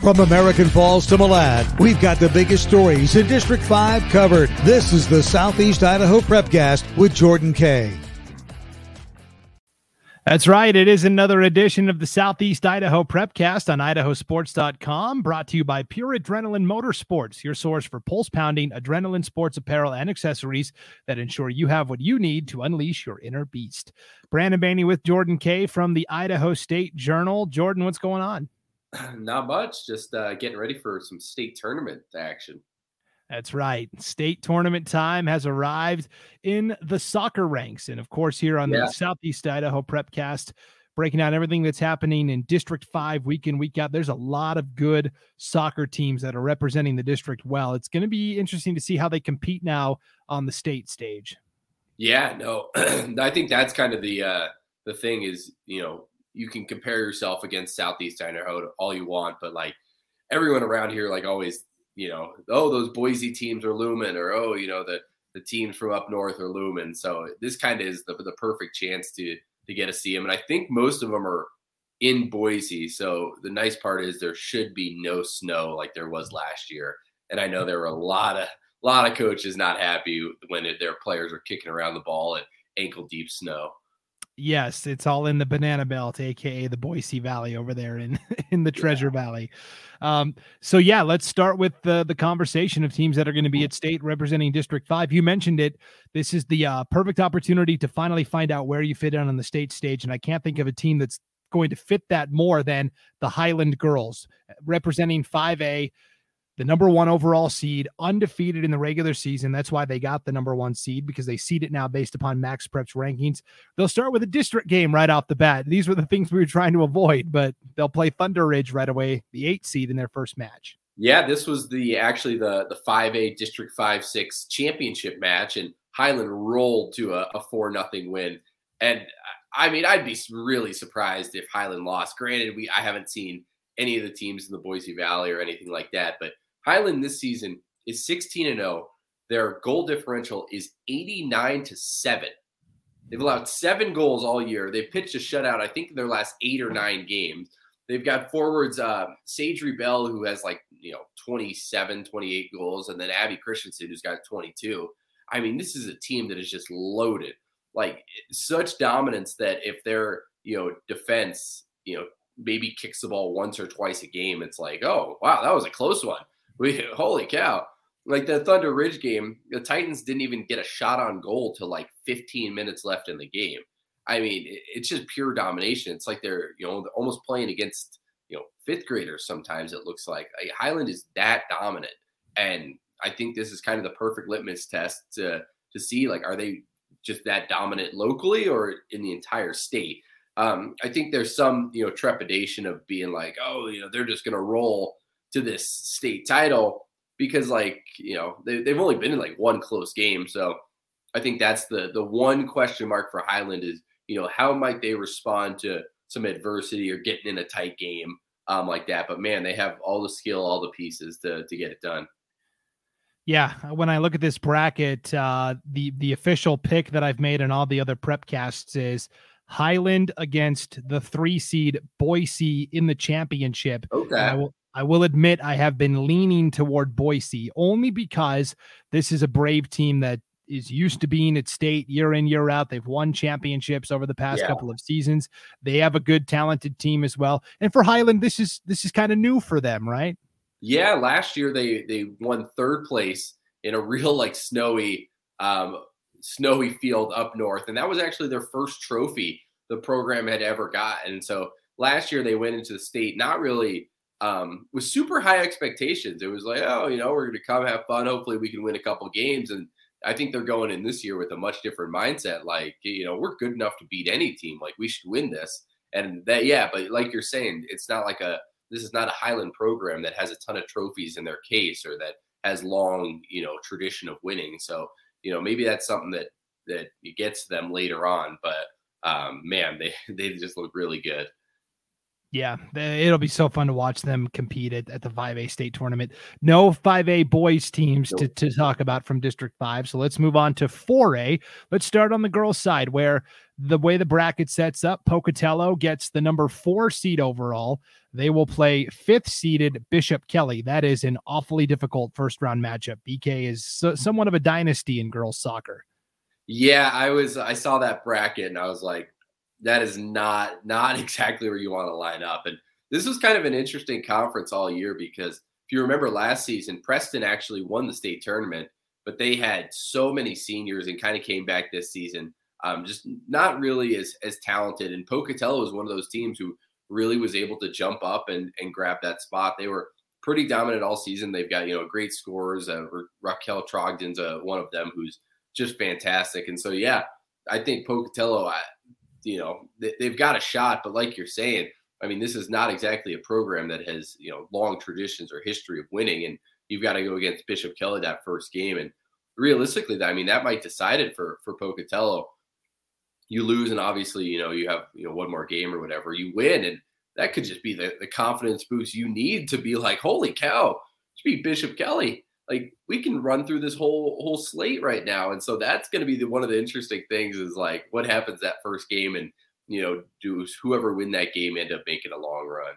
From American Falls to Malad, we've got the biggest stories in District 5 covered. This is the Southeast Idaho Prepcast with Jordan Kaye. That's right. It is another edition of the Southeast Idaho Prepcast on idahosports.com, brought to you by Pure Adrenaline Motorsports, your source for pulse pounding adrenaline sports apparel and accessories that ensure you have what you need to unleash your inner beast. Brandon Baney with Jordan Kaye from the Idaho State Journal. Jordan, what's going on? Not much. Just uh, getting ready for some state tournament action. That's right. State tournament time has arrived in the soccer ranks. And of course, here on yeah. the Southeast Idaho Prepcast, breaking out everything that's happening in District 5 week in, week out. There's a lot of good soccer teams that are representing the district well. It's going to be interesting to see how they compete now on the state stage. Yeah, no, I think that's kind of the uh, the thing is, you know, you can compare yourself against Southeast Idaho all you want, but like everyone around here, like always you know, oh, those Boise teams are looming, or oh, you know, the the teams from up north are looming. So this kind of is the the perfect chance to to get to see them, and I think most of them are in Boise. So the nice part is there should be no snow like there was last year, and I know there were a lot of a lot of coaches not happy when it, their players are kicking around the ball in ankle deep snow. Yes, it's all in the Banana Belt, aka the Boise Valley over there in in the Treasure yeah. Valley. Um, so yeah, let's start with the the conversation of teams that are going to be at state representing District Five. You mentioned it. This is the uh, perfect opportunity to finally find out where you fit in on the state stage, and I can't think of a team that's going to fit that more than the Highland Girls representing 5A the number one overall seed, undefeated in the regular season. That's why they got the number one seed because they seed it now based upon Max Prep's rankings. They'll start with a district game right off the bat. These were the things we were trying to avoid, but they'll play Thunder Ridge right away, the eight seed in their first match. Yeah, this was the actually the the five A District five six championship match, and Highland rolled to a, a four nothing win. And I mean, I'd be really surprised if Highland lost. Granted, we I haven't seen any of the teams in the Boise Valley or anything like that, but Highland this season is 16 and 0. Their goal differential is 89 to 7. They've allowed seven goals all year. They've pitched a shutout, I think, in their last eight or nine games. They've got forwards uh, Sage Rebell, who has like, you know, 27, 28 goals, and then Abby Christensen, who's got 22. I mean, this is a team that is just loaded. Like, such dominance that if their, you know, defense, you know, maybe kicks the ball once or twice a game, it's like, oh, wow, that was a close one we holy cow. Like the Thunder Ridge game, the Titans didn't even get a shot on goal till like 15 minutes left in the game. I mean, it's just pure domination. It's like they're, you know, almost playing against, you know, fifth graders sometimes it looks like. Highland is that dominant. And I think this is kind of the perfect litmus test to to see like are they just that dominant locally or in the entire state. Um, I think there's some, you know, trepidation of being like, oh, you know, they're just gonna roll to this state title because like you know they, they've only been in like one close game so i think that's the the one question mark for highland is you know how might they respond to some adversity or getting in a tight game um, like that but man they have all the skill all the pieces to to get it done yeah, when I look at this bracket, uh, the the official pick that I've made and all the other prep casts is Highland against the three seed Boise in the championship. Okay. I will I will admit I have been leaning toward Boise only because this is a Brave team that is used to being at state year in year out. They've won championships over the past yeah. couple of seasons. They have a good talented team as well. And for Highland this is this is kind of new for them, right? Yeah, last year they they won third place in a real like snowy um snowy field up north and that was actually their first trophy the program had ever gotten. So last year they went into the state not really um, with super high expectations. It was like, oh, you know, we're going to come have fun. Hopefully, we can win a couple games. And I think they're going in this year with a much different mindset. Like, you know, we're good enough to beat any team. Like, we should win this. And that, yeah, but like you're saying, it's not like a this is not a Highland program that has a ton of trophies in their case or that has long, you know, tradition of winning. So, you know, maybe that's something that that gets them later on. But um, man, they they just look really good. Yeah, it'll be so fun to watch them compete at, at the 5A state tournament. No 5A boys teams to, to talk about from District 5. So let's move on to 4A. Let's start on the girls' side, where the way the bracket sets up, Pocatello gets the number four seed overall. They will play fifth seeded Bishop Kelly. That is an awfully difficult first round matchup. BK is so, somewhat of a dynasty in girls soccer. Yeah, I was I saw that bracket and I was like, that is not not exactly where you want to line up. And this was kind of an interesting conference all year because if you remember last season, Preston actually won the state tournament, but they had so many seniors and kind of came back this season. Um, just not really as as talented. And Pocatello was one of those teams who really was able to jump up and and grab that spot. They were pretty dominant all season. They've got you know great scores. Uh, Raquel Trogdon's uh, one of them who's just fantastic. And so yeah, I think Pocatello. I, you know they've got a shot, but like you're saying, I mean, this is not exactly a program that has you know long traditions or history of winning, and you've got to go against Bishop Kelly that first game. And realistically, I mean, that might decide it for for Pocatello. You lose, and obviously, you know, you have you know one more game or whatever. You win, and that could just be the, the confidence boost you need to be like, holy cow, beat Bishop Kelly like we can run through this whole whole slate right now and so that's going to be the, one of the interesting things is like what happens that first game and you know do whoever win that game end up making a long run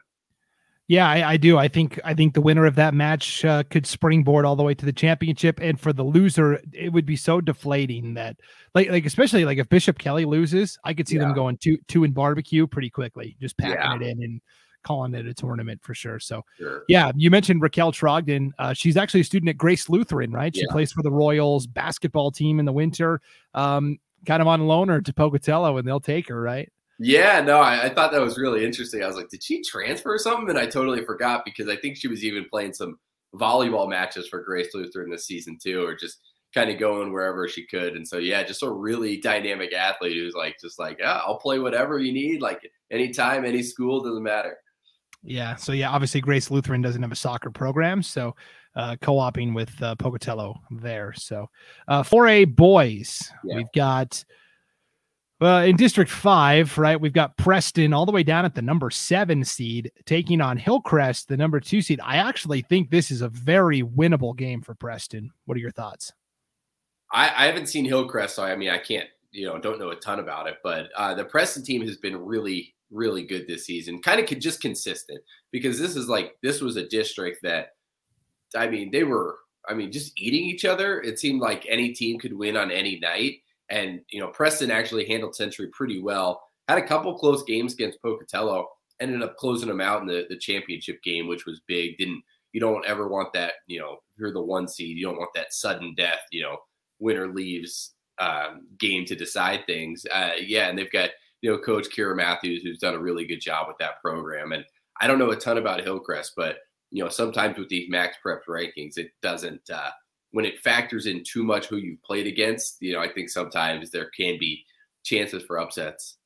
yeah, I, I, do. I think I think the winner of that match uh, could springboard all the way to the championship, and for the loser, it would be so deflating that, like, like especially like if Bishop Kelly loses, I could see yeah. them going two two in barbecue pretty quickly, just packing yeah. it in and calling it a tournament for sure. So, sure. yeah, you mentioned Raquel Trogdon. Uh, she's actually a student at Grace Lutheran, right? She yeah. plays for the Royals basketball team in the winter. Um, kind of on loaner to Pocatello, and they'll take her, right? Yeah, no, I, I, thought that was really interesting. I was like, did she transfer or something? And I totally forgot because I think she was even playing some volleyball matches for Grace Lutheran this season too, or just kind of going wherever she could. And so, yeah, just a really dynamic athlete who's like, just like, yeah, I'll play whatever you need, like anytime, any school, doesn't matter. Yeah. So yeah, obviously Grace Lutheran doesn't have a soccer program, so uh, co-oping with uh, Pocatello there. So uh, 4A boys, yeah. we've got uh, in District Five, right? We've got Preston all the way down at the number seven seed taking on Hillcrest, the number two seed. I actually think this is a very winnable game for Preston. What are your thoughts? I, I haven't seen Hillcrest, so I mean I can't, you know, don't know a ton about it. But uh, the Preston team has been really really good this season. Kind of just consistent because this is like this was a district that I mean they were I mean just eating each other. It seemed like any team could win on any night, and you know Preston actually handled Century pretty well. Had a couple close games against Pocatello. Ended up closing them out in the, the championship game, which was big. Didn't you don't ever want that, you know, you're the one seed, you don't want that sudden death, you know, winner leaves um, game to decide things. Uh, yeah, and they've got you know, Coach Kira Matthews, who's done a really good job with that program. And I don't know a ton about Hillcrest, but you know, sometimes with these max prep rankings, it doesn't uh, when it factors in too much who you've played against. You know, I think sometimes there can be chances for upsets.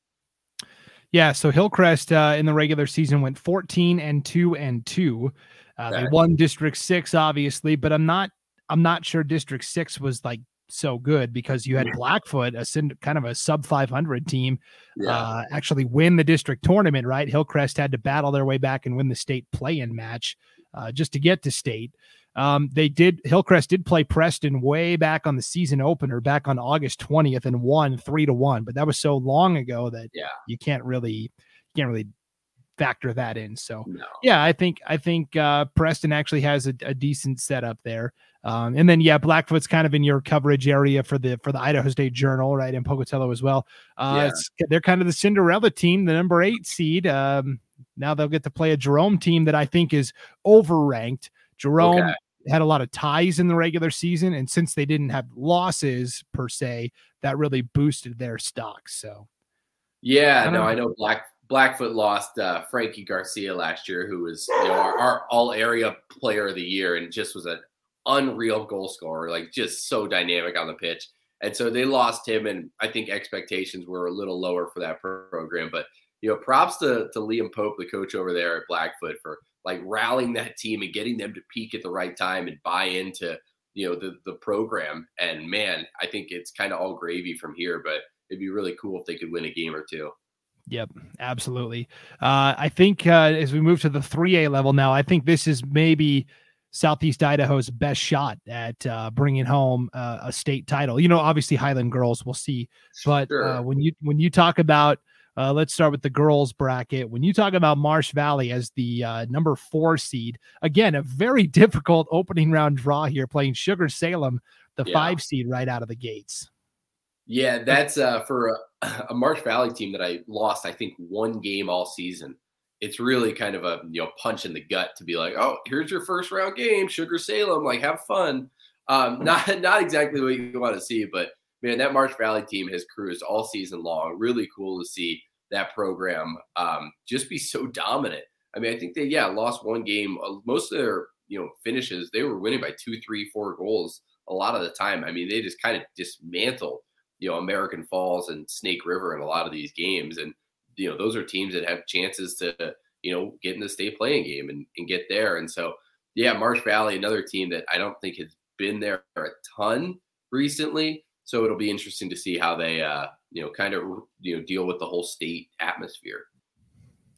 Yeah, so Hillcrest uh, in the regular season went 14 and 2 and 2. Uh, They won District 6 obviously, but I'm not I'm not sure District 6 was like so good because you had Blackfoot, a kind of a sub 500 team, yeah. uh, actually win the district tournament. Right, Hillcrest had to battle their way back and win the state play-in match uh, just to get to state. Um, they did. Hillcrest did play Preston way back on the season opener, back on August 20th, and won three to one. But that was so long ago that yeah. you can't really, you can't really factor that in. So no. yeah, I think I think uh, Preston actually has a, a decent setup there. Um, and then yeah, Blackfoot's kind of in your coverage area for the for the Idaho State Journal, right? And Pocatello as well. Uh, yeah. they're kind of the Cinderella team, the number eight seed. Um, now they'll get to play a Jerome team that I think is overranked. Jerome okay. had a lot of ties in the regular season, and since they didn't have losses per se, that really boosted their stock. So yeah, I no, know. I know Black Blackfoot lost uh, Frankie Garcia last year, who was you know, our, our all area player of the year and just was an unreal goal scorer, like just so dynamic on the pitch. And so they lost him, and I think expectations were a little lower for that program. But you know, props to to Liam Pope, the coach over there at Blackfoot, for like rallying that team and getting them to peak at the right time and buy into you know the the program. And man, I think it's kind of all gravy from here, but it'd be really cool if they could win a game or two. Yep, absolutely. Uh, I think uh, as we move to the 3A level now, I think this is maybe Southeast Idaho's best shot at uh, bringing home uh, a state title. You know, obviously Highland girls, we'll see. But uh, when you when you talk about, uh, let's start with the girls bracket. When you talk about Marsh Valley as the number four seed, again, a very difficult opening round draw here, playing Sugar Salem, the yeah. five seed right out of the gates. Yeah, that's uh, for a, a Marsh Valley team that I lost, I think, one game all season. It's really kind of a you know punch in the gut to be like, oh, here's your first round game, Sugar Salem, like have fun. Um, not not exactly what you want to see, but man, that Marsh Valley team has cruised all season long. Really cool to see that program um, just be so dominant. I mean, I think they yeah lost one game. Uh, most of their you know finishes they were winning by two, three, four goals a lot of the time. I mean, they just kind of dismantled you know American Falls and Snake River in a lot of these games, and you know those are teams that have chances to you know get in the state play-in game and, and get there. And so yeah, Marsh Valley, another team that I don't think has been there a ton recently. So it'll be interesting to see how they uh, you know kind of you know deal with the whole state atmosphere.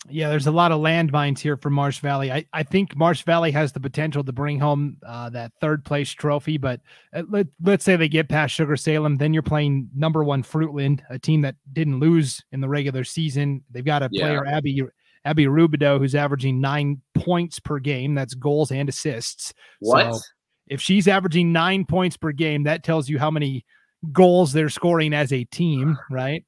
Yeah, there's a lot of landmines here for Marsh Valley. I, I think Marsh Valley has the potential to bring home uh, that third place trophy, but uh, let, let's say they get past Sugar Salem, then you're playing number one Fruitland, a team that didn't lose in the regular season. They've got a yeah. player, Abby Abby Rubido, who's averaging nine points per game. That's goals and assists. What? So if she's averaging nine points per game, that tells you how many goals they're scoring as a team, right?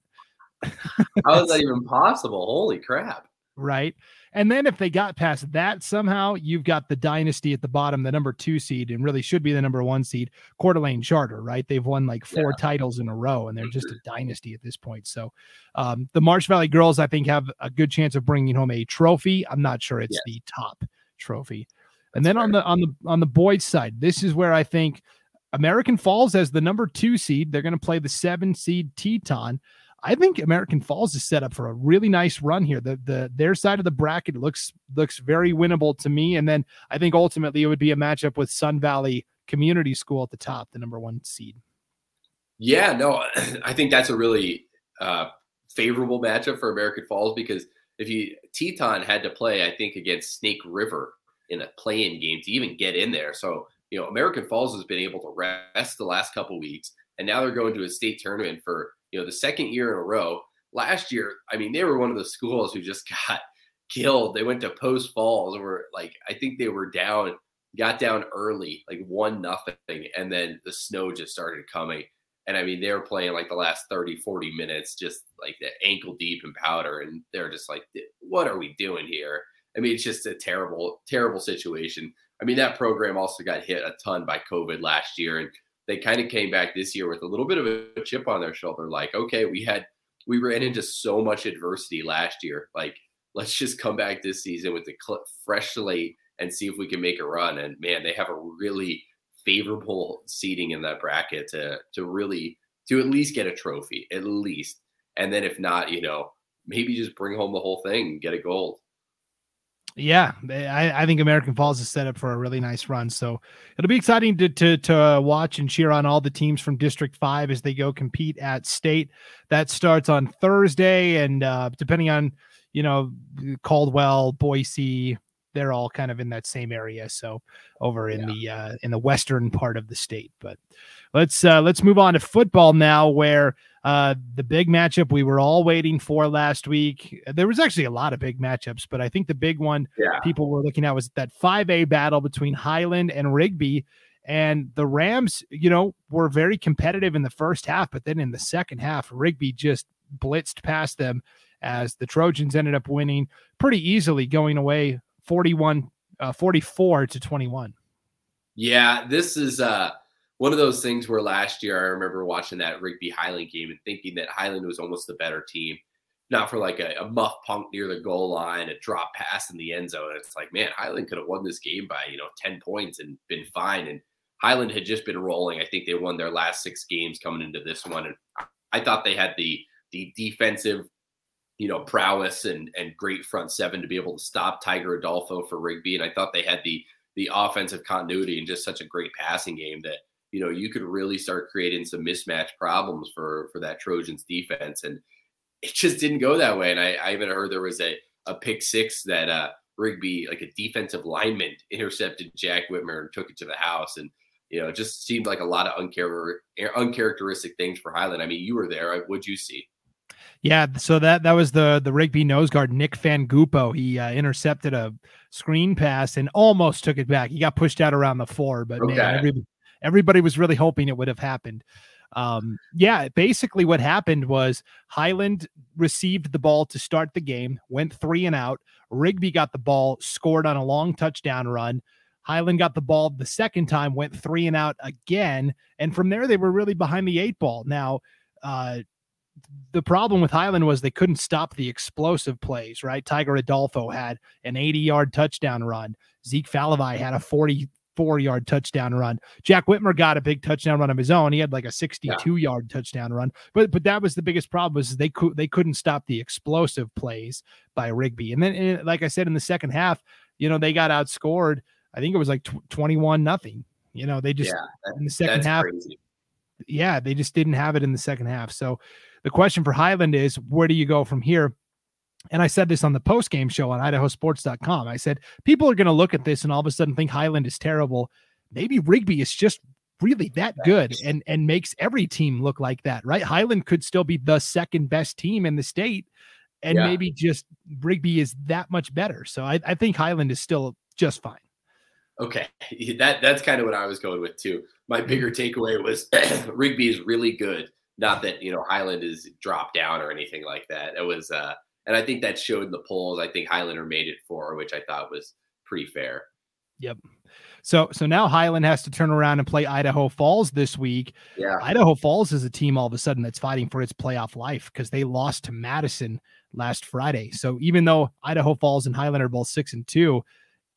How is that even possible? Holy crap right? And then if they got past that somehow, you've got the dynasty at the bottom, the number two seed, and really should be the number one seed, Coeur d'Alene Charter, right? They've won like four yeah. titles in a row, and they're just a mm-hmm. dynasty at this point. So um, the Marsh Valley girls, I think, have a good chance of bringing home a trophy. I'm not sure it's the top trophy. And then fair. on the on the on the boys' side, this is where I think American Falls as the number two seed. They're going to play the seven seed Teton. I think American Falls is set up for a really nice run here. The the their side of the bracket looks looks very winnable to me. And then I think ultimately it would be a matchup with Sun Valley Community School at the top, the number one seed. Yeah, no, I think that's a really uh, favorable matchup for American Falls because if you Teton had to play, I think against Snake River in a play-in game to even get in there. So you know, American Falls has been able to rest the last couple weeks, and now they're going to a state tournament for you know, the second year in a row. Last year, I mean, they were one of the schools who just got killed. They went to Post Falls, were like, I think they were down, got down early, like one nothing, and then the snow just started coming. And I mean, they were playing like the last 30, 40 minutes, just like the ankle deep in powder. And they're just like, what are we doing here? I mean, it's just a terrible, terrible situation. I mean, that program also got hit a ton by COVID last year. And they kind of came back this year with a little bit of a chip on their shoulder. Like, okay, we had we ran into so much adversity last year. Like, let's just come back this season with the cl- fresh slate and see if we can make a run. And man, they have a really favorable seating in that bracket to to really to at least get a trophy, at least. And then if not, you know, maybe just bring home the whole thing and get a gold. Yeah, I, I, think American Falls is set up for a really nice run. So it'll be exciting to, to to watch and cheer on all the teams from District Five as they go compete at state. That starts on Thursday, and uh, depending on you know Caldwell, Boise, they're all kind of in that same area. So over in yeah. the uh, in the western part of the state. But let's uh, let's move on to football now, where uh, the big matchup we were all waiting for last week. There was actually a lot of big matchups, but I think the big one yeah. people were looking at was that 5A battle between Highland and Rigby. And the Rams, you know, were very competitive in the first half, but then in the second half, Rigby just blitzed past them as the Trojans ended up winning pretty easily, going away 41, uh, 44 to 21. Yeah, this is uh one of those things where last year I remember watching that Rigby Highland game and thinking that Highland was almost the better team, not for like a, a muff punt near the goal line, a drop pass in the end zone. It's like, man, Highland could have won this game by, you know, 10 points and been fine. And Highland had just been rolling. I think they won their last six games coming into this one. And I thought they had the the defensive, you know, prowess and and great front seven to be able to stop Tiger Adolfo for Rigby. And I thought they had the the offensive continuity and just such a great passing game that you know, you could really start creating some mismatch problems for for that Trojans defense. And it just didn't go that way. And I, I even heard there was a, a pick six that uh, Rigby, like a defensive lineman, intercepted Jack Whitmer and took it to the house. And, you know, it just seemed like a lot of unchar- uncharacteristic things for Highland. I mean, you were there. What'd you see? Yeah, so that that was the the Rigby nose guard Nick Fangupo. He uh, intercepted a screen pass and almost took it back. He got pushed out around the four, but okay. man, everybody, everybody was really hoping it would have happened. Um, yeah, basically what happened was Highland received the ball to start the game, went three and out. Rigby got the ball, scored on a long touchdown run. Highland got the ball the second time, went three and out again, and from there they were really behind the eight ball. Now, uh, the problem with Highland was they couldn't stop the explosive plays, right? Tiger Adolfo had an 80 yard touchdown run. Zeke Falavai had a 44 yard touchdown run. Jack Whitmer got a big touchdown run of his own. He had like a 62 yeah. yard touchdown run. But but that was the biggest problem was they could they couldn't stop the explosive plays by Rigby. And then and like I said in the second half, you know, they got outscored. I think it was like 21 nothing. You know, they just yeah, that, in the second half. Crazy. Yeah, they just didn't have it in the second half. So the question for Highland is where do you go from here? And I said this on the post game show on idahosports.com. I said, people are going to look at this and all of a sudden think Highland is terrible. Maybe Rigby is just really that good and and makes every team look like that, right? Highland could still be the second best team in the state, and yeah. maybe just Rigby is that much better. So I, I think Highland is still just fine. Okay, that that's kind of what I was going with too. My bigger takeaway was Rigby is really good, not that you know Highland is dropped down or anything like that. It was, uh, and I think that showed in the polls. I think Highlander made it four, which I thought was pretty fair. Yep. So so now Highland has to turn around and play Idaho Falls this week. Yeah. Idaho Falls is a team all of a sudden that's fighting for its playoff life because they lost to Madison last Friday. So even though Idaho Falls and Highland are both six and two,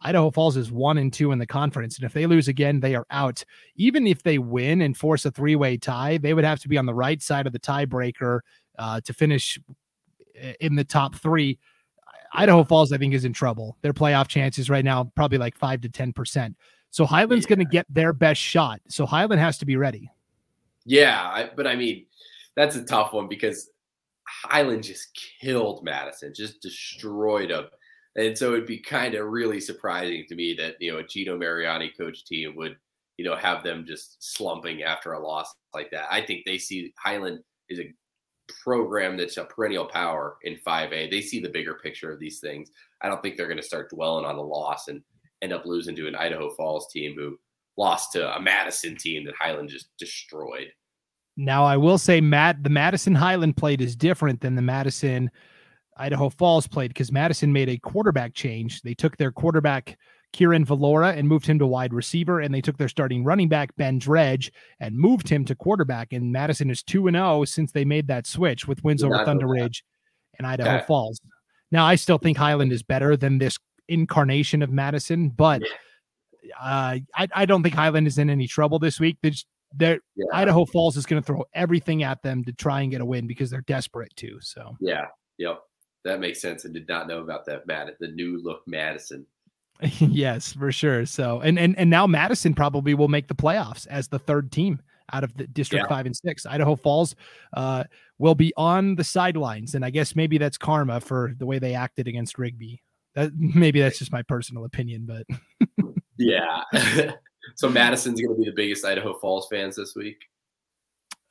Idaho Falls is one and two in the conference. And if they lose again, they are out. Even if they win and force a three way tie, they would have to be on the right side of the tiebreaker uh, to finish in the top three. Idaho Falls, I think, is in trouble. Their playoff chances right now, probably like five to 10%. So Highland's yeah. going to get their best shot. So Highland has to be ready. Yeah. I, but I mean, that's a tough one because Highland just killed Madison, just destroyed them. And so it'd be kind of really surprising to me that, you know, a Gino Mariani coach team would, you know, have them just slumping after a loss like that. I think they see Highland is a program that's a perennial power in 5A. They see the bigger picture of these things. I don't think they're going to start dwelling on a loss and end up losing to an Idaho Falls team who lost to a Madison team that Highland just destroyed. Now, I will say, Matt, the Madison Highland played is different than the Madison Idaho Falls played because Madison made a quarterback change. They took their quarterback Kieran Valora and moved him to wide receiver, and they took their starting running back Ben Dredge and moved him to quarterback. And Madison is two and zero oh since they made that switch with wins over Thunder Ridge and Idaho okay. Falls. Now, I still think Highland is better than this incarnation of Madison, but uh, I, I don't think Highland is in any trouble this week. They're, yeah. Idaho Falls is going to throw everything at them to try and get a win because they're desperate too. So yeah, yep that makes sense. and did not know about that Mad the new look Madison. yes, for sure. So and and and now Madison probably will make the playoffs as the third team out of the district yeah. five and six. Idaho Falls uh, will be on the sidelines, and I guess maybe that's karma for the way they acted against Rigby. That maybe that's just my personal opinion, but yeah. so Madison's going to be the biggest Idaho Falls fans this week.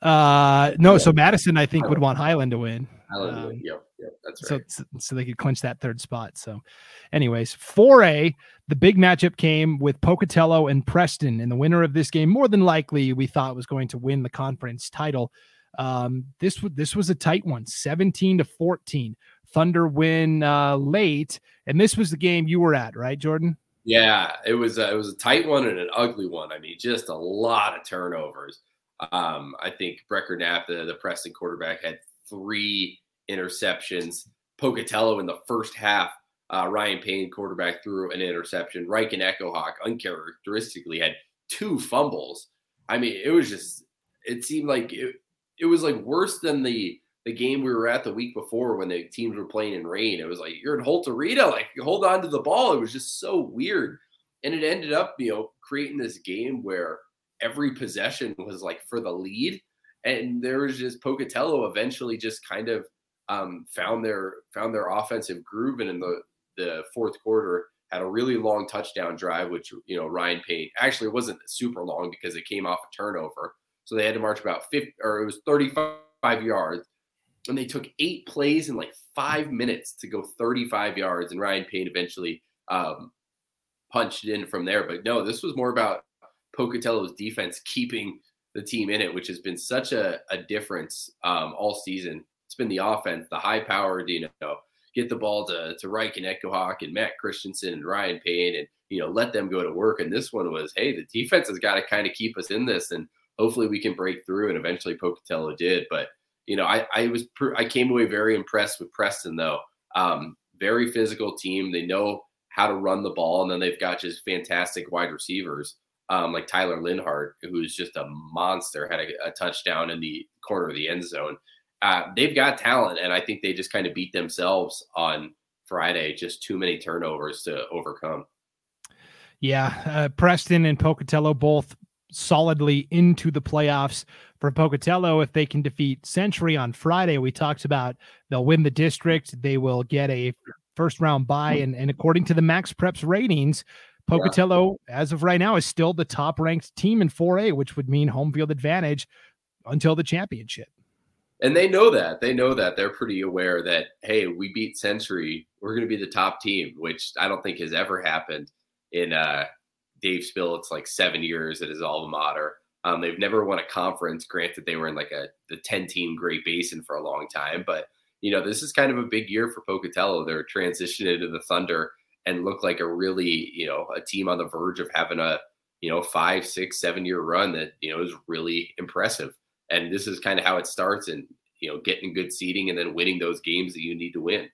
Uh, no. So Madison, I think, would want Highland to win. Highland um, Yep, yep, that's right. So, so they could clinch that third spot. So, anyways, 4A, the big matchup came with Pocatello and Preston, and the winner of this game, more than likely, we thought was going to win the conference title. Um, this was this was a tight one, 17 to 14. Thunder win uh, late, and this was the game you were at, right, Jordan? Yeah, it was a, it was a tight one and an ugly one. I mean, just a lot of turnovers. Um, I think Brecker Knapp, the, the Preston quarterback, had three interceptions. Pocatello in the first half, uh, Ryan Payne, quarterback, threw an interception. Reich and Echohawk uncharacteristically had two fumbles. I mean, it was just, it seemed like it, it was like worse than the the game we were at the week before when the teams were playing in rain. It was like you're in Holterita, like hold on to the ball. It was just so weird, and it ended up, you know, creating this game where every possession was like for the lead. And there was just Pocatello eventually just kind of um, found their found their offensive groove, and in the the fourth quarter had a really long touchdown drive, which you know Ryan Payne actually wasn't super long because it came off a turnover, so they had to march about 50 or it was 35 yards, and they took eight plays in like five minutes to go 35 yards, and Ryan Payne eventually um, punched in from there. But no, this was more about Pocatello's defense keeping the team in it, which has been such a, a difference um, all season. Been the offense, the high powered, you know, get the ball to, to Reich and and Matt Christensen and Ryan Payne and, you know, let them go to work. And this one was, hey, the defense has got to kind of keep us in this and hopefully we can break through. And eventually Pocatello did. But, you know, I, I was, I came away very impressed with Preston though. Um, very physical team. They know how to run the ball. And then they've got just fantastic wide receivers um, like Tyler Linhart, who's just a monster, had a, a touchdown in the corner of the end zone. Uh, they've got talent, and I think they just kind of beat themselves on Friday. Just too many turnovers to overcome. Yeah, uh, Preston and Pocatello both solidly into the playoffs. For Pocatello, if they can defeat Century on Friday, we talked about they'll win the district. They will get a first round bye, and, and according to the Max Preps ratings, Pocatello, yeah. as of right now, is still the top ranked team in 4A, which would mean home field advantage until the championship. And they know that. They know that. They're pretty aware that, hey, we beat Century. We're going to be the top team, which I don't think has ever happened in uh, Dave Spillett's like seven years at his alma mater. Um, they've never won a conference. Granted, they were in like a the 10 team Great Basin for a long time, but you know, this is kind of a big year for Pocatello. They're transitioning into the Thunder and look like a really, you know, a team on the verge of having a, you know, five, six, seven year run that, you know, is really impressive. And this is kind of how it starts and, you know, getting good seeding and then winning those games that you need to win.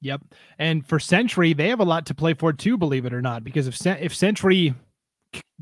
Yep. And for Century, they have a lot to play for too, believe it or not, because if if Century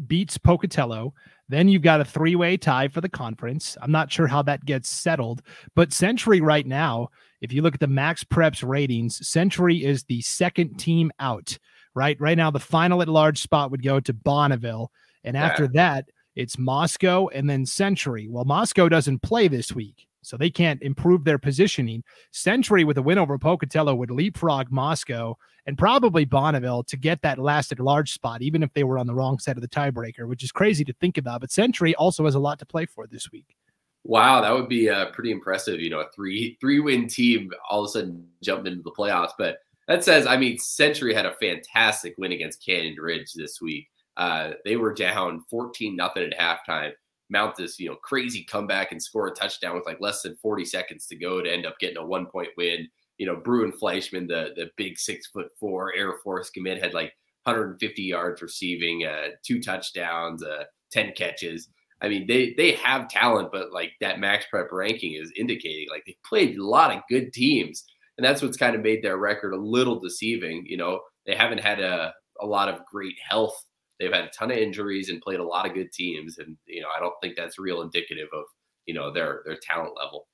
beats Pocatello, then you've got a three-way tie for the conference. I'm not sure how that gets settled, but Century right now if you look at the max preps ratings, Century is the second team out, right? Right now, the final at large spot would go to Bonneville. And after yeah. that, it's Moscow and then Century. Well, Moscow doesn't play this week, so they can't improve their positioning. Century, with a win over Pocatello, would leapfrog Moscow and probably Bonneville to get that last at large spot, even if they were on the wrong side of the tiebreaker, which is crazy to think about. But Century also has a lot to play for this week. Wow, that would be uh, pretty impressive. You know, a three three win team all of a sudden jumped into the playoffs. But that says, I mean, Century had a fantastic win against Canyon Ridge this week. Uh, they were down fourteen nothing at halftime. Mount this, you know, crazy comeback and score a touchdown with like less than forty seconds to go to end up getting a one point win. You know, Bruin Fleischman, the the big six foot four Air Force commit, had like 150 yards receiving, uh, two touchdowns, uh, 10 catches. I mean, they they have talent, but like that max prep ranking is indicating like they played a lot of good teams, and that's what's kind of made their record a little deceiving. You know, they haven't had a a lot of great health. They've had a ton of injuries and played a lot of good teams, and you know, I don't think that's real indicative of you know their their talent level.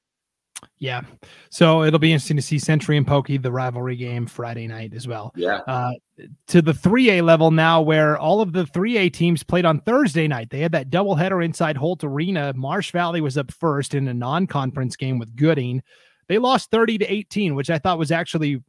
Yeah. So it'll be interesting to see Century and Pokey, the rivalry game Friday night as well. Yeah. Uh, to the 3A level now, where all of the 3A teams played on Thursday night. They had that doubleheader inside Holt Arena. Marsh Valley was up first in a non conference game with Gooding. They lost 30 to 18, which I thought was actually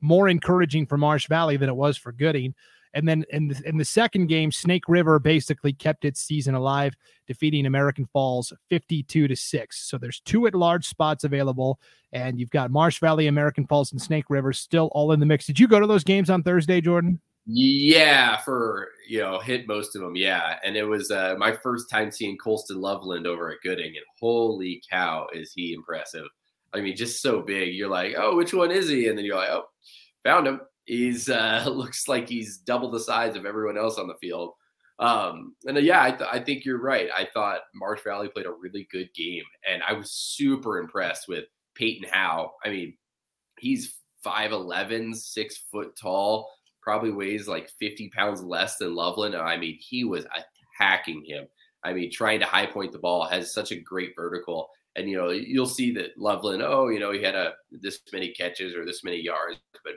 more encouraging for Marsh Valley than it was for Gooding. And then in the, in the second game, Snake River basically kept its season alive, defeating American Falls 52 to 6. So there's two at large spots available, and you've got Marsh Valley, American Falls, and Snake River still all in the mix. Did you go to those games on Thursday, Jordan? Yeah, for you know, hit most of them. Yeah, and it was uh, my first time seeing Colston Loveland over at Gooding, and holy cow, is he impressive! I mean, just so big. You're like, oh, which one is he? And then you're like, oh, found him. He's uh, looks like he's double the size of everyone else on the field. Um, and uh, yeah, I, th- I think you're right. I thought Marsh Valley played a really good game, and I was super impressed with Peyton Howe. I mean, he's 5'11, six foot tall, probably weighs like 50 pounds less than Loveland. I mean, he was attacking him. I mean, trying to high point the ball has such a great vertical. And you know, you'll see that Loveland, oh, you know, he had a this many catches or this many yards, but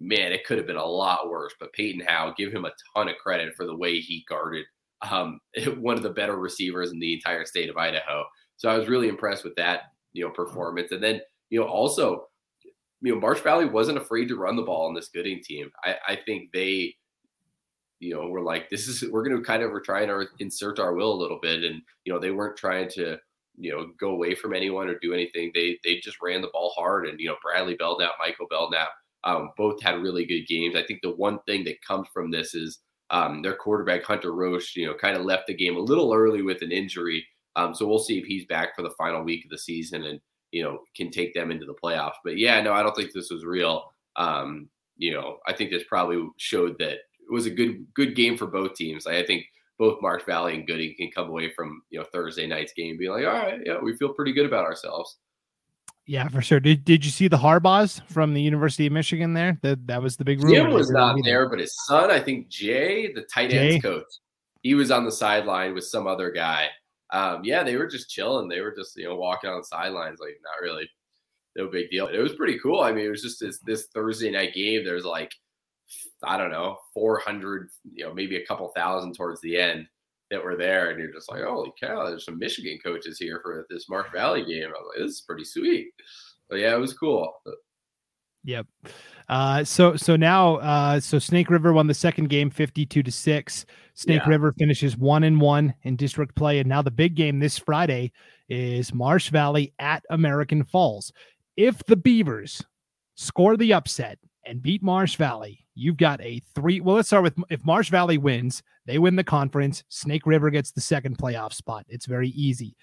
man, it could have been a lot worse. But Peyton Howe, give him a ton of credit for the way he guarded um, one of the better receivers in the entire state of Idaho. So I was really impressed with that, you know, performance. And then you know, also, you know, Marsh Valley wasn't afraid to run the ball on this Gooding team. I, I think they, you know, were like, this is we're going to kind of we're trying to insert our will a little bit, and you know, they weren't trying to you know go away from anyone or do anything. They they just ran the ball hard, and you know, Bradley Belknap, Michael Belknap, um, both had really good games. I think the one thing that comes from this is um, their quarterback Hunter Roche, you know, kind of left the game a little early with an injury. Um, so we'll see if he's back for the final week of the season and you know can take them into the playoffs. But yeah, no, I don't think this was real. Um, you know, I think this probably showed that it was a good good game for both teams. I think both Marsh Valley and Gooding can come away from you know Thursday night's game being like, all right, yeah, we feel pretty good about ourselves. Yeah, for sure. Did Did you see the Harbaughs from the University of Michigan there? That that was the big rumor. Jim was not there, but his son, I think Jay, the tight ends coach, he was on the sideline with some other guy. Um, yeah, they were just chilling. They were just you know walking on the sidelines, like not really no big deal. It was pretty cool. I mean, it was just this this Thursday night game. There's like I don't know, 400, you know, maybe a couple thousand towards the end that were there, and you're just like, holy cow, there's some Michigan coaches here for this Marsh Valley game. I was like, this is pretty sweet. But yeah, it was cool. Yep. Uh, so so now uh, so Snake River won the second game 52 to 6. Snake yeah. River finishes 1 and 1 in district play and now the big game this Friday is Marsh Valley at American Falls. If the Beavers score the upset and beat Marsh Valley, you've got a 3 Well, let's start with if Marsh Valley wins, they win the conference. Snake River gets the second playoff spot. It's very easy.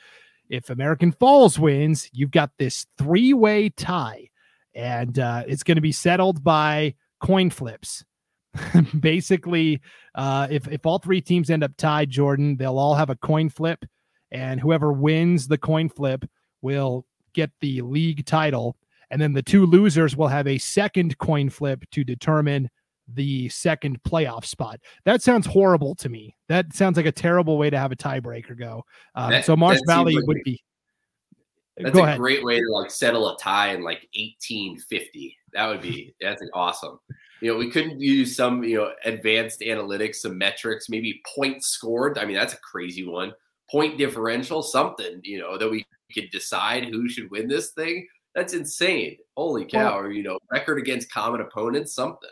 If American Falls wins, you've got this three way tie, and uh, it's going to be settled by coin flips. Basically, uh, if, if all three teams end up tied, Jordan, they'll all have a coin flip, and whoever wins the coin flip will get the league title. And then the two losers will have a second coin flip to determine the second playoff spot. That sounds horrible to me. That sounds like a terrible way to have a tiebreaker go. Um, that, so Marsh Valley like would be. That's go a ahead. great way to like settle a tie in like 1850. That would be that's awesome. You know, we couldn't use some you know advanced analytics, some metrics, maybe points scored. I mean, that's a crazy one. Point differential, something you know that we could decide who should win this thing. That's insane. Holy cow! Or you know, record against common opponents, something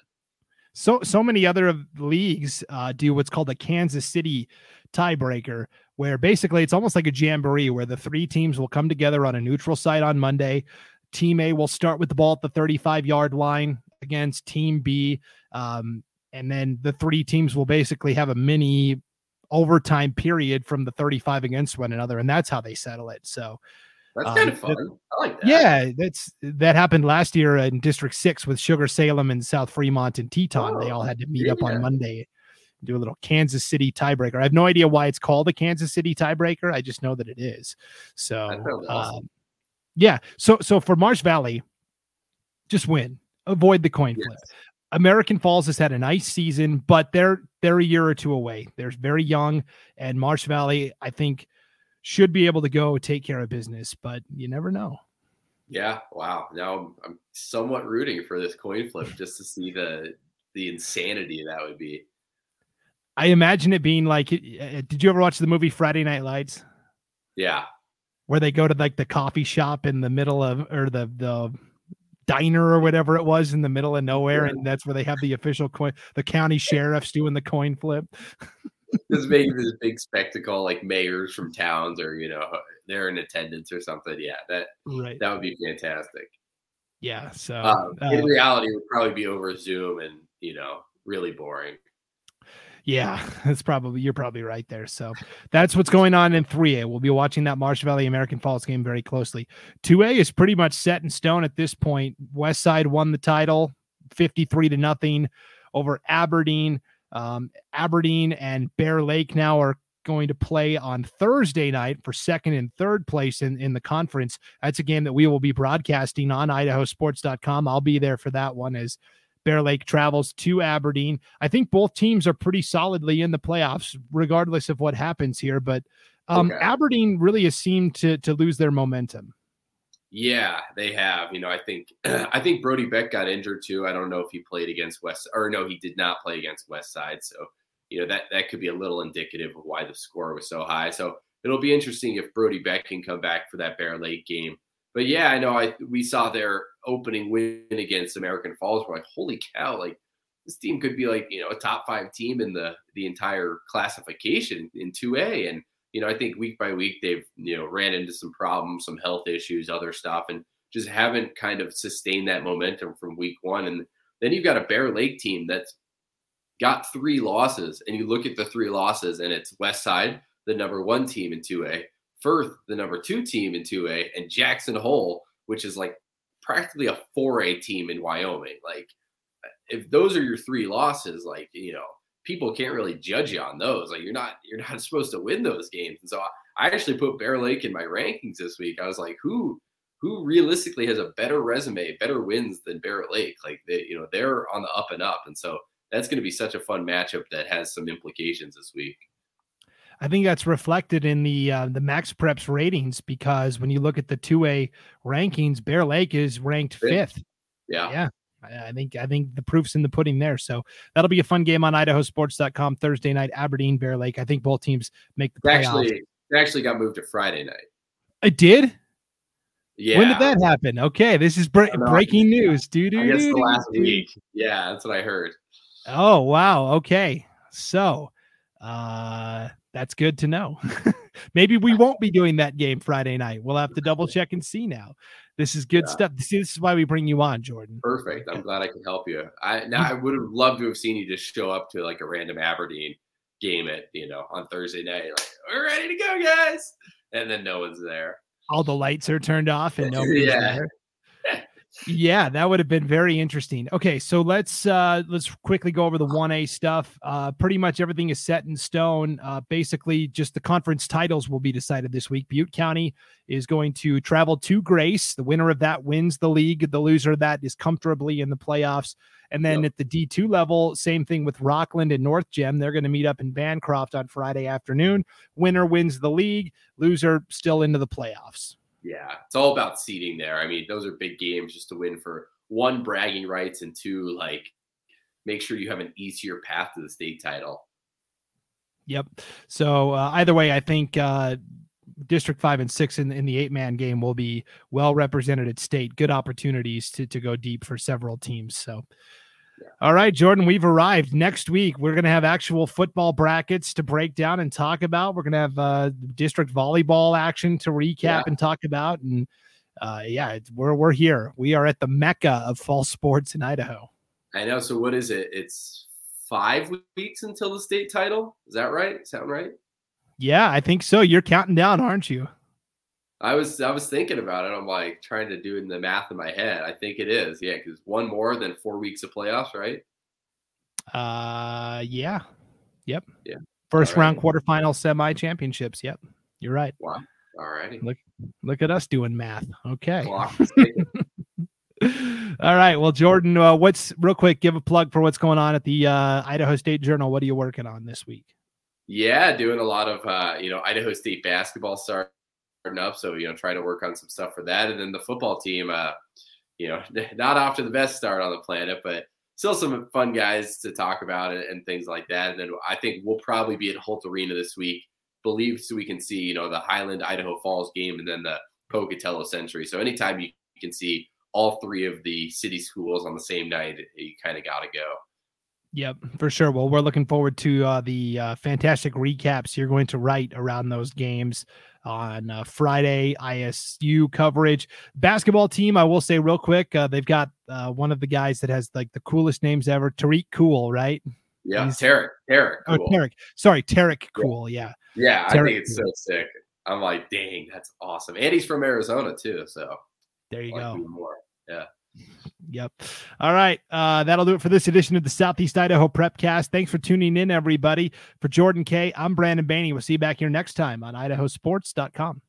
so so many other leagues uh, do what's called the Kansas City tiebreaker, where basically it's almost like a jamboree where the three teams will come together on a neutral site on Monday. Team A will start with the ball at the 35 yard line against Team B, um, and then the three teams will basically have a mini overtime period from the 35 against one another, and that's how they settle it. So that's um, kind of fun. I like that. Yeah, that's that happened last year in District Six with Sugar Salem and South Fremont and Teton. Oh, they all had to meet yeah. up on Monday, do a little Kansas City tiebreaker. I have no idea why it's called a Kansas City tiebreaker. I just know that it is. So, awesome. um, yeah. So, so for Marsh Valley, just win. Avoid the coin flip. Yes. American Falls has had a nice season, but they're they're a year or two away. They're very young, and Marsh Valley, I think should be able to go take care of business, but you never know. Yeah, wow. Now I'm somewhat rooting for this coin flip just to see the the insanity that would be. I imagine it being like did you ever watch the movie Friday Night Lights? Yeah. Where they go to like the coffee shop in the middle of or the the diner or whatever it was in the middle of nowhere, yeah. and that's where they have the official coin. The county sheriff's doing the coin flip. just making this big spectacle, like mayors from towns or you know they're in attendance or something. Yeah, that right. that would be fantastic. Yeah. So um, uh, in reality, it would probably be over Zoom and you know really boring. Yeah, that's probably you're probably right there. So that's what's going on in 3A. We'll be watching that Marsh Valley American Falls game very closely. 2A is pretty much set in stone at this point. West Side won the title 53 to nothing over Aberdeen. Um, Aberdeen and Bear Lake now are going to play on Thursday night for second and third place in, in the conference. That's a game that we will be broadcasting on idahosports.com. I'll be there for that one as Bear Lake travels to Aberdeen. I think both teams are pretty solidly in the playoffs, regardless of what happens here. But um, okay. Aberdeen really has seemed to to lose their momentum. Yeah, they have. You know, I think I think Brody Beck got injured too. I don't know if he played against West or no, he did not play against West Side. So, you know, that that could be a little indicative of why the score was so high. So it'll be interesting if Brody Beck can come back for that Bear Lake game. but yeah, I know. I we saw their opening win against American Falls. We're like, holy cow! Like this team could be like you know a top five team in the the entire classification in two A. And you know, I think week by week they've you know ran into some problems, some health issues, other stuff, and just haven't kind of sustained that momentum from week one. And then you've got a Bear Lake team that's got three losses, and you look at the three losses, and it's West Side, the number one team in 2A, Firth, the number two team in 2A, and Jackson Hole, which is like practically a 4A team in Wyoming. Like, if those are your three losses, like, you know, people can't really judge you on those. Like, you're not, you're not supposed to win those games. And so I actually put Bear Lake in my rankings this week. I was like, who, who realistically has a better resume, better wins than Bear Lake? Like, they, you know, they're on the up and up. And so that's going to be such a fun matchup that has some implications this week. I think that's reflected in the uh, the MaxPreps ratings because when you look at the two A rankings, Bear Lake is ranked fifth. Yeah, yeah. I think I think the proof's in the pudding there. So that'll be a fun game on IdahoSports.com Thursday night. Aberdeen Bear Lake. I think both teams make the playoffs. Actually, it actually got moved to Friday night. It did. Yeah. When did that happen? Okay, this is bre- breaking news. Do do do. last week. Yeah, that's what I heard. Oh wow. Okay. So, uh, that's good to know. Maybe we won't be doing that game Friday night. We'll have to double check and see now. This is good yeah. stuff. See, this is why we bring you on, Jordan. Perfect. I'm glad I can help you. I now I would have loved to have seen you just show up to like a random Aberdeen game at you know on Thursday night. Like we're ready to go, guys, and then no one's there. All the lights are turned off and nobody's yeah. there yeah, that would have been very interesting. Okay, so let's uh let's quickly go over the 1A stuff. Uh pretty much everything is set in stone. Uh basically just the conference titles will be decided this week. Butte County is going to travel to Grace. The winner of that wins the league. The loser of that is comfortably in the playoffs. And then yep. at the D2 level, same thing with Rockland and North Gem. They're going to meet up in Bancroft on Friday afternoon. Winner wins the league, loser still into the playoffs. Yeah, it's all about seeding there. I mean, those are big games just to win for one bragging rights and two like make sure you have an easier path to the state title. Yep. So uh, either way, I think uh, District Five and Six in, in the eight man game will be well represented at state. Good opportunities to to go deep for several teams. So all right, Jordan, we've arrived. Next week, we're going to have actual football brackets to break down and talk about. We're going to have uh, district volleyball action to recap yeah. and talk about. And uh, yeah, we're we're here. We are at the mecca of fall sports in Idaho. I know. So what is it? It's five weeks until the state title. Is that right? Sound right? Yeah, I think so. You're counting down, aren't you? I was I was thinking about it. I'm like trying to do the math in my head. I think it is, yeah, because one more than four weeks of playoffs, right? Uh, yeah, yep, yeah. First round quarterfinal semi championships. Yep, you're right. Wow. All righty. Look, look at us doing math. Okay. All right. Well, Jordan, uh, what's real quick? Give a plug for what's going on at the uh, Idaho State Journal. What are you working on this week? Yeah, doing a lot of uh, you know Idaho State basketball start up. So, you know, try to work on some stuff for that. And then the football team, uh, you know, not off to the best start on the planet, but still some fun guys to talk about and, and things like that. And then I think we'll probably be at Holt Arena this week, believe so we can see, you know, the Highland Idaho Falls game and then the Pocatello Century. So anytime you can see all three of the city schools on the same night, you kind of got to go. Yep, for sure. Well, we're looking forward to uh, the uh, fantastic recaps you're going to write around those games on uh, Friday, ISU coverage. Basketball team, I will say real quick, uh, they've got uh, one of the guys that has like the coolest names ever, Tariq Cool, right? Yeah, He's, Tarek. Tarek. Oh, cool. Oh, Tarek. Sorry, Tarek Cool. Yeah. Yeah, Tarek I think it's cool. so sick. I'm like, dang, that's awesome. And he's from Arizona too, so there you go. More. Yeah. Yep. All right. Uh, that'll do it for this edition of the Southeast Idaho Prepcast. Thanks for tuning in, everybody. For Jordan Kaye, I'm Brandon Baney. We'll see you back here next time on idahosports.com.